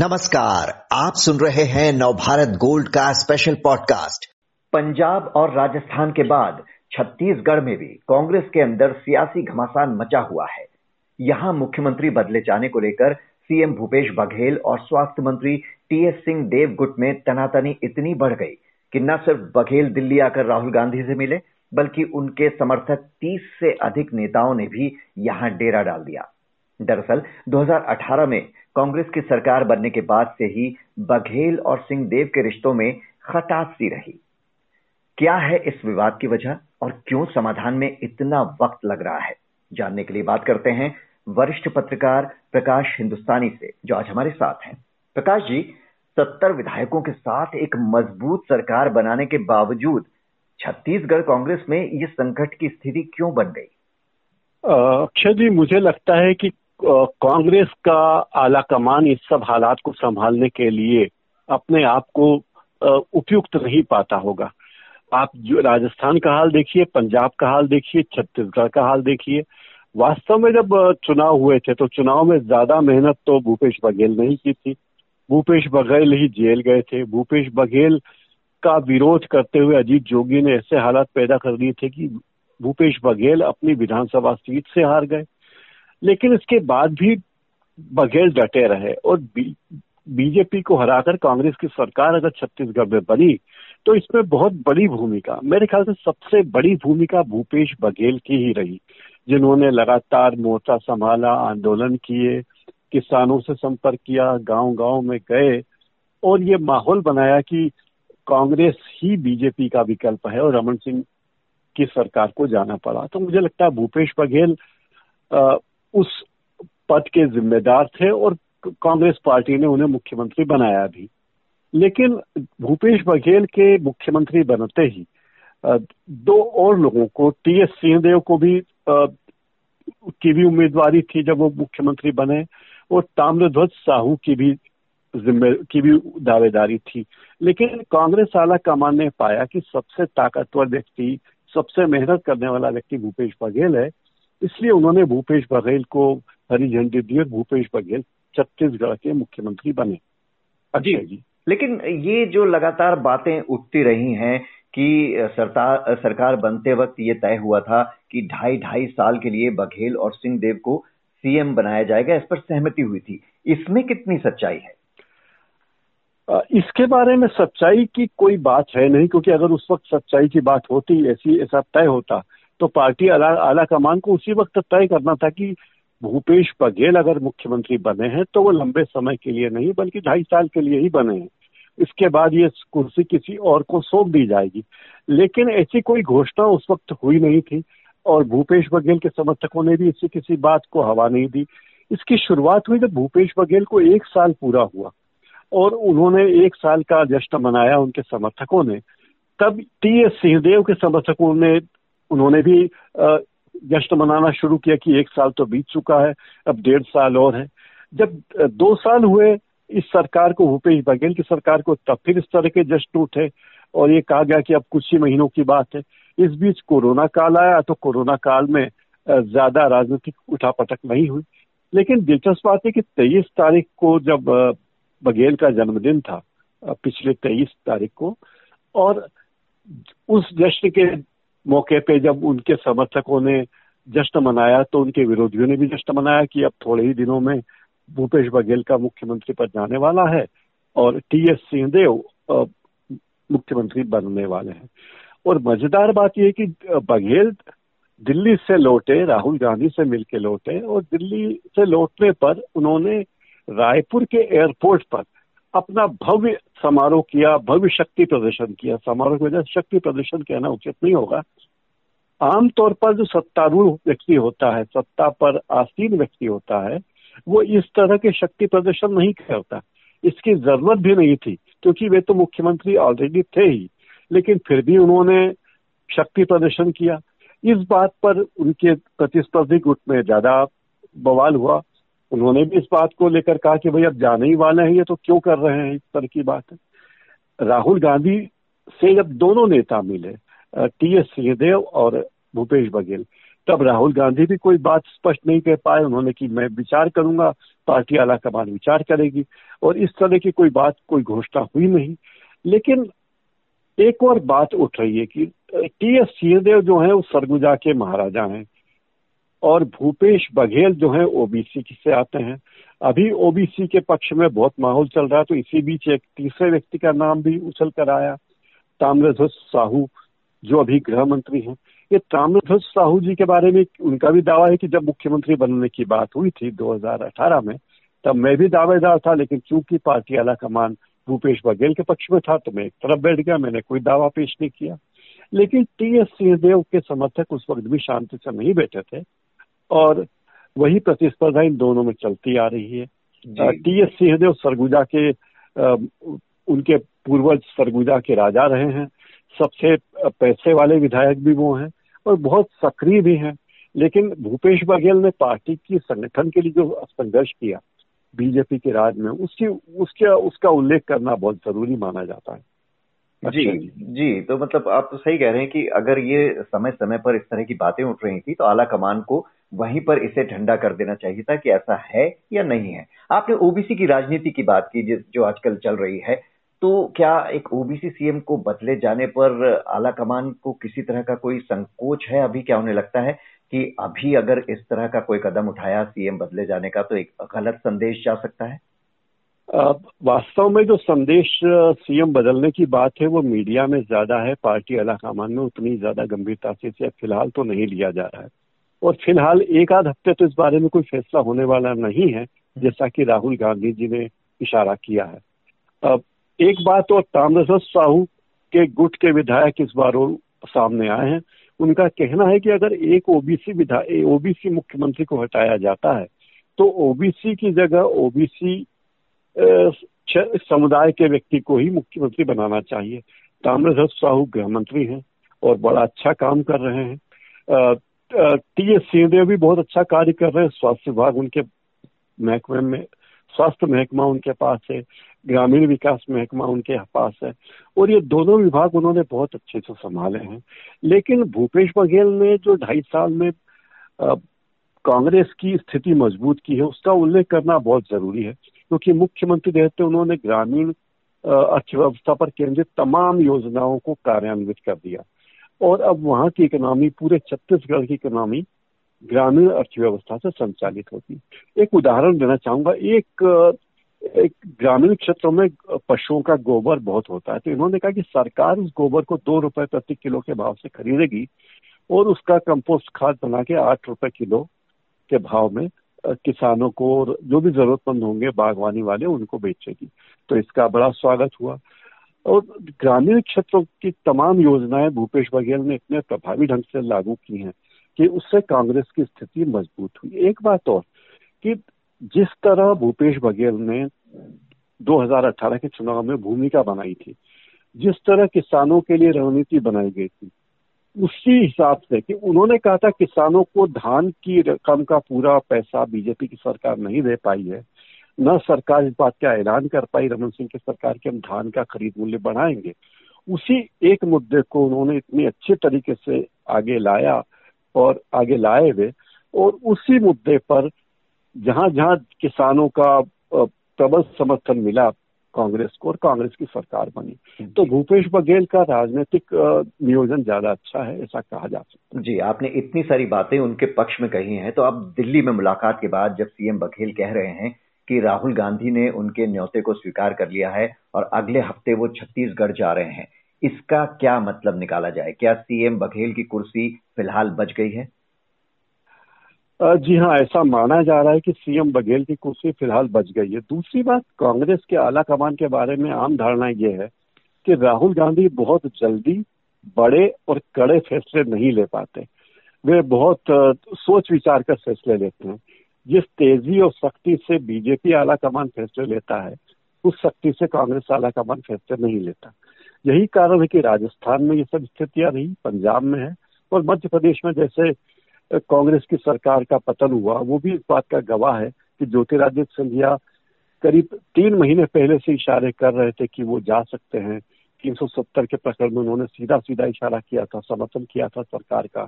नमस्कार, आप सुन रहे हैं नवभारत गोल्ड का स्पेशल पॉडकास्ट पंजाब और राजस्थान के बाद छत्तीसगढ़ में भी कांग्रेस के अंदर सियासी घमासान मचा हुआ है। यहाँ मुख्यमंत्री बदले जाने को लेकर सीएम भूपेश बघेल और स्वास्थ्य मंत्री टीएस सिंह देवगुट में तनातनी इतनी बढ़ गई कि न सिर्फ़ बघेल दिल्ली आकर राहुल गांधी से मिले, बल्कि उनके समर्थक 30 से अधिक नेताओं ने भी यहाँ डेरा डाल दिया। दरअसल 2018 में कांग्रेस की सरकार बनने के बाद से ही बघेल और सिंहदेव के रिश्तों में खटास सी रही। क्या है इस विवाद की वजह और क्यों समाधान में इतना वक्त लग रहा है? जानने के लिए बात करते हैं वरिष्ठ पत्रकार प्रकाश हिंदुस्तानी से, जो आज हमारे साथ हैं। प्रकाश जी, सत्तर विधायकों के साथ एक मज़बूत सरकार बनाने के बावजूद छत्तीसगढ़ कांग्रेस में ये संकट की स्थिति क्यों बन गई? अक्षय जी, मुझे लगता है कि कांग्रेस का आला कमान इस सब हालात को संभालने के लिए अपने आप को उपयुक्त नहीं पाता होगा। आप जो राजस्थान का हाल देखिए, पंजाब का हाल देखिए, छत्तीसगढ़ का हाल देखिए, वास्तव में जब चुनाव हुए थे तो चुनाव में ज़्यादा मेहनत तो भूपेश बघेल ने ही की थी। भूपेश बघेल ही जेल गए थे। भूपेश बघेल का विरोध करते हुए अजीत जोगी ने ऐसे हालात पैदा कर दिए थे कि भूपेश बघेल अपनी विधानसभा सीट से हार गए। लेकिन इसके बाद भी बघेल डटे रहे और बीजेपी को हराकर कांग्रेस की सरकार अगर छत्तीसगढ़ में बनी तो इसमें बहुत बड़ी भूमिका, मेरे ख्याल से सबसे बड़ी भूमिका भूपेश बघेल की ही रही, जिन्होंने लगातार मोर्चा संभाला, आंदोलन किए, किसानों से संपर्क किया गाँव गाँव में गए, और ये माहौल बनाया कि कांग्रेस ही बीजेपी का विकल्प है और रमन सिंह की सरकार को जाना पड़ा। तो मुझे लगता है भूपेश बघेल उस पद के जिम्मेदार थे और कांग्रेस पार्टी ने उन्हें मुख्यमंत्री बनाया भी। लेकिन भूपेश बघेल के मुख्यमंत्री बनते ही दो और लोगों को, टी एस सिंहदेव को भी की भी उम्मीदवारी थी जब वो मुख्यमंत्री बने और ताम्रध्वज साहू की भी जिम्मे, की भी दावेदारी थी। लेकिन कांग्रेस आला कमान ने पाया कि सबसे ताकतवर व्यक्ति, सबसे मेहनत करने वाला व्यक्ति भूपेश बघेल है। इसलिए उन्होंने भूपेश बघेल को हरी झंडी दी और भूपेश बघेल छत्तीसगढ़ के मुख्यमंत्री बने। जी। जी। लेकिन ये जो लगातार बातें उठती रही हैं कि सरकार सरकार बनते वक्त ये तय हुआ था कि ढाई ढाई साल के लिए बघेल और सिंहदेव को सीएम बनाया जाएगा इस पर सहमति हुई थी। इसमें कितनी सच्चाई है? इसके बारे में सच्चाई की कोई बात है नहीं क्योंकि अगर उस वक्त सच्चाई की बात होती ऐसी ऐसा तय होता तो पार्टी आला, आला कमान को उसी वक्त तय करना था कि भूपेश बघेल अगर मुख्यमंत्री बने हैं तो वो लंबे समय के लिए नहीं बल्कि ढाई साल के लिए ही बने हैं। इसके बाद ये कुर्सी किसी और को सौंप दी जाएगी। लेकिन ऐसी कोई घोषणा उस वक्त हुई नहीं थी और भूपेश बघेल के समर्थकों ने भी इसी किसी बात को हवा नहीं दी। इसकी शुरुआत हुई जब भूपेश बघेल को एक साल पूरा हुआ और उन्होंने एक साल का जश्न मनाया उनके समर्थकों ने। तब टी एस सिंहदेव के समर्थकों ने उन्होंने भी जश्न मनाना शुरू किया कि एक साल तो बीत चुका है, अब डेढ़ साल और है। जब दो साल हुए, इस सरकार को भूपेश बघेल की सरकार को, तब फिर इस तरह के जश्न उठे और ये कहा गया कि अब कुछ ही महीनों की बात है। इस बीच कोरोना काल आया तो कोरोना काल में ज़्यादा राजनीतिक उठापटक नहीं हुई। लेकिन दिलचस्प बात है कि तेईस तारीख को जब बघेल का जन्मदिन था पिछले तेईस तारीख को, और उस जश्न के मौके पे जब उनके समर्थकों ने जश्न मनाया तो उनके विरोधियों ने भी जश्न मनाया कि अब थोड़े ही दिनों में भूपेश बघेल का मुख्यमंत्री पद जाने वाला है और टी एस सिंहदेव मुख्यमंत्री बनने वाले हैं। और मज़ेदार बात यह कि बघेल दिल्ली से लौटे, राहुल गांधी से मिलकर लौटे और दिल्ली से लौटने पर उन्होंने रायपुर के एयरपोर्ट पर अपना भव्य समारोह किया, भव्य शक्ति प्रदर्शन किया। समारोह की वजह शक्ति प्रदर्शन कहना उचित नहीं होगा। आमतौर पर जो सत्तारूढ़ व्यक्ति होता है, सत्ता पर आसीन व्यक्ति होता है, वो इस तरह के शक्ति प्रदर्शन नहीं करता। इसकी ज़रूरत भी नहीं थी, क्योंकि वे तो मुख्यमंत्री ऑलरेडी थे ही, लेकिन फिर भी उन्होंने शक्ति प्रदर्शन किया। इस बात पर उनके प्रतिस्पर्धी गुट में ज़्यादा बवाल हुआ। उन्होंने भी इस बात को लेकर कहा कि भाई अब जाने ही वाले हैं ये तो क्यों कर रहे हैं इस तरह की बात? है राहुल गांधी से जब दोनों नेता मिले टी एस सिंहदेव और भूपेश बघेल, तब राहुल गांधी भी कोई बात स्पष्ट नहीं कह पाए। उन्होंने कि मैं विचार करूँगा, पार्टी आला कमान विचार करेगी, और इस तरह की कोई बात, कोई घोषणा हुई नहीं। लेकिन एक और बात उठ रही है कि टी एस सिंहदेव जो है, वो सरगुजा के महाराजा हैं। और भूपेश बघेल जो है ओबीसी से आते हैं। अभी ओबीसी के पक्ष में बहुत माहौल चल रहा है तो इसी बीच एक तीसरे व्यक्ति का नाम भी उछल कर आया, ताम्रध्वज साहू, जो अभी गृह मंत्री हैं। ये ताम्रध्वज साहू जी के बारे में उनका भी दावा है कि जब मुख्यमंत्री बनने की बात हुई थी 2018 में, तब मैं भी दावेदार था, लेकिन चूँकि पार्टी आला कमान भूपेश बघेल के पक्ष में था तो मैं एक तरफ़ बैठ गया, मैंने कोई दावा पेश नहीं किया। लेकिन टी एस सिंहदेव के समर्थक उस वक्त भी शांति से नहीं बैठे थे और वही प्रतिस्पर्धा इन दोनों में चलती आ रही है। टी एस सिंहदेव सरगुजा के आ, उनके पूर्वज सरगुजा के राजा रहे हैं। सबसे पैसे वाले विधायक भी वो हैं और बहुत सक्रिय भी हैं। लेकिन भूपेश बघेल ने पार्टी की संगठन के लिए जो संघर्ष किया बीजेपी के राज में उसकी उसके उसका उल्लेख करना बहुत ज़रूरी माना जाता है। जी जी। तो मतलब आप तो सही कह रहे हैं कि अगर ये समय समय पर इस तरह की बातें उठ रही थी तो आला कमान को वहीं पर इसे ठंडा कर देना चाहिए था कि ऐसा है या नहीं है। आपने ओबीसी की राजनीति की बात की जो आजकल चल रही है तो क्या एक ओबीसी सीएम को बदले जाने पर आला कमान को किसी तरह का कोई संकोच है? अभी क्या उन्हें लगता है कि अभी अगर इस तरह का कोई कदम उठाया सीएम बदले जाने का तो एक गलत संदेश जा सकता है? वास्तव में जो संदेश सीएम बदलने की बात है, वो मीडिया में ज़्यादा है, पार्टी अला कमान में उतनी ज़्यादा गंभीरता से फ़िलहाल तो नहीं लिया जा रहा है। और फ़िलहाल एक आध हफ़्ते तो इस बारे में कोई फैसला होने वाला नहीं है, जैसा कि राहुल गांधी जी ने इशारा किया है। अब एक बात और ताम्रध्वज साहू के गुट के विधायक इस बार और सामने आए हैं। उनका कहना है कि अगर एक ओबीसी विधायक ओबीसी मुख्यमंत्री को हटाया जाता है तो ओबीसी की जगह ओबीसी समुदाय के व्यक्ति को ही मुख्यमंत्री बनाना चाहिए। ताम्रध्वज साहू गृह मंत्री हैं और बड़ा अच्छा काम कर रहे हैं। टी एस सिंहदेव भी बहुत अच्छा कार्य कर रहे हैं। स्वास्थ्य विभाग उनके महकमे में, स्वास्थ्य महकमा उनके पास है, ग्रामीण विकास महकमा उनके पास है, और ये दोनों विभाग उन्होंने बहुत अच्छे से संभाले हैं। लेकिन भूपेश बघेल ने जो ढाई साल में कांग्रेस की स्थिति मज़बूत की है, उसका उल्लेख करना बहुत ज़रूरी है, क्योंकि मुख्यमंत्री रहते उन्होंने ग्रामीण अर्थव्यवस्था पर केंद्रित तमाम योजनाओं को कार्यान्वित कर दिया। और अब वहाँ की इकोनॉमी, पूरे छत्तीसगढ़ की इकोनॉमी ग्रामीण अर्थव्यवस्था से संचालित होती। एक उदाहरण देना चाहूँगा। एक एक ग्रामीण क्षेत्रों में पशुओं का गोबर बहुत होता है। तो इन्होंने कहा कि सरकार उस गोबर को दो रुपए प्रति किलो के भाव से खरीदेगी और उसका कंपोस्ट खाद बना के आठ रुपए किलो के भाव में किसानों को जो भी जरूरतमंद होंगे बागवानी वाले उनको बेचेगी। तो इसका बड़ा स्वागत हुआ। और ग्रामीण क्षेत्रों की तमाम योजनाएँ भूपेश बघेल ने इतने प्रभावी ढंग से लागू की हैं कि उससे कांग्रेस की स्थिति मज़बूत हुई। एक बात और कि जिस तरह भूपेश बघेल ने 2018 के चुनाव में भूमिका बनाई थी, जिस तरह किसानों के लिए रणनीति बनाई गई थी, उसी हिसाब से कि उन्होंने कहा था किसानों को धान की रकम का पूरा पैसा बीजेपी की सरकार नहीं दे पाई है न सरकार इस बात का ऐलान कर पाई रमन सिंह की सरकार की हम धान का खरीद मूल्य बढ़ाएँगे। उसी एक मुद्दे को उन्होंने इतने अच्छे तरीके से आगे लाया और आगे लाए हुए और उसी मुद्दे पर जहाँ जहाँ किसानों का प्रबल समर्थन मिला कांग्रेस को और कांग्रेस की सरकार बनी। तो भूपेश बघेल का राजनीतिक नियोजन ज़्यादा अच्छा है ऐसा कहा जा सकता है। जी आपने इतनी सारी बातें उनके पक्ष में कही हैं तो अब दिल्ली में मुलाकात के बाद जब सीएम बघेल कह रहे हैं कि राहुल गांधी ने उनके न्योते को स्वीकार कर लिया है और अगले हफ़्ते वो छत्तीसगढ़ जा रहे हैं। इसका क्या मतलब निकाला जाए? क्या सीएम बघेल की कुर्सी फ़िलहाल बच गई है? जी हाँ ऐसा माना जा रहा है कि सीएम बघेल की कुर्सी फ़िलहाल बच गई है। दूसरी बात, कांग्रेस के आला कमान के बारे में आम धारणा ये है कि राहुल गांधी बहुत जल्दी बड़े और कड़े फैसले नहीं ले पाते। वे बहुत सोच विचार कर फैसले लेते हैं। जिस तेज़ी और सख्ती से बीजेपी आला कमान फैसले लेता है, उस शक्ति से कांग्रेस आला कमान फैसले नहीं लेता। यही कारण है कि राजस्थान में ये सब स्थितियाँ रही, पंजाब में है, और मध्य प्रदेश में जैसे कांग्रेस की सरकार का पतन हुआ, वो भी इस बात का गवाह है कि ज्योतिरादित्य सिंधिया करीब तीन महीने पहले से इशारे कर रहे थे कि वो जा सकते हैं। 370 के प्रकरण में उन्होंने सीधा सीधा इशारा किया था, समर्थन किया था सरकार का,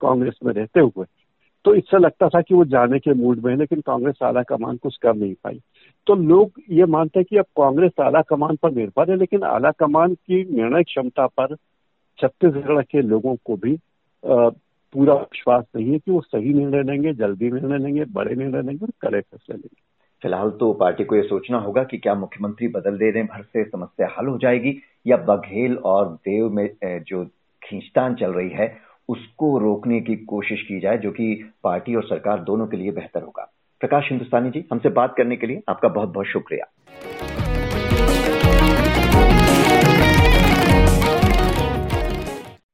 कांग्रेस में रहते हुए। तो इससे लगता था कि वो जाने के मूड में है, लेकिन कांग्रेस आला कमान कुछ कर नहीं पाई। तो लोग ये मानते हैं कि अब कांग्रेस आला कमान पर निर्भर है, लेकिन आला कमान की निर्णय क्षमता पर छत्तीसगढ़ के लोगों को भी पूरा विश्वास नहीं है कि वो सही निर्णय लेंगे, जल्दी निर्णय लेंगे, बड़े निर्णय लेंगे और कड़े फैसले लेंगे। फ़िलहाल तो पार्टी को यह सोचना होगा कि क्या मुख्यमंत्री बदल दे देने भर से समस्या हल हो जाएगी, या बघेल और देव में जो खींचतान चल रही है उसको रोकने की कोशिश की जाए, जो कि पार्टी और सरकार दोनों के लिए बेहतर होगा। प्रकाश हिंदुस्तानी जी, हमसे बात करने के लिए आपका बहुत बहुत शुक्रिया।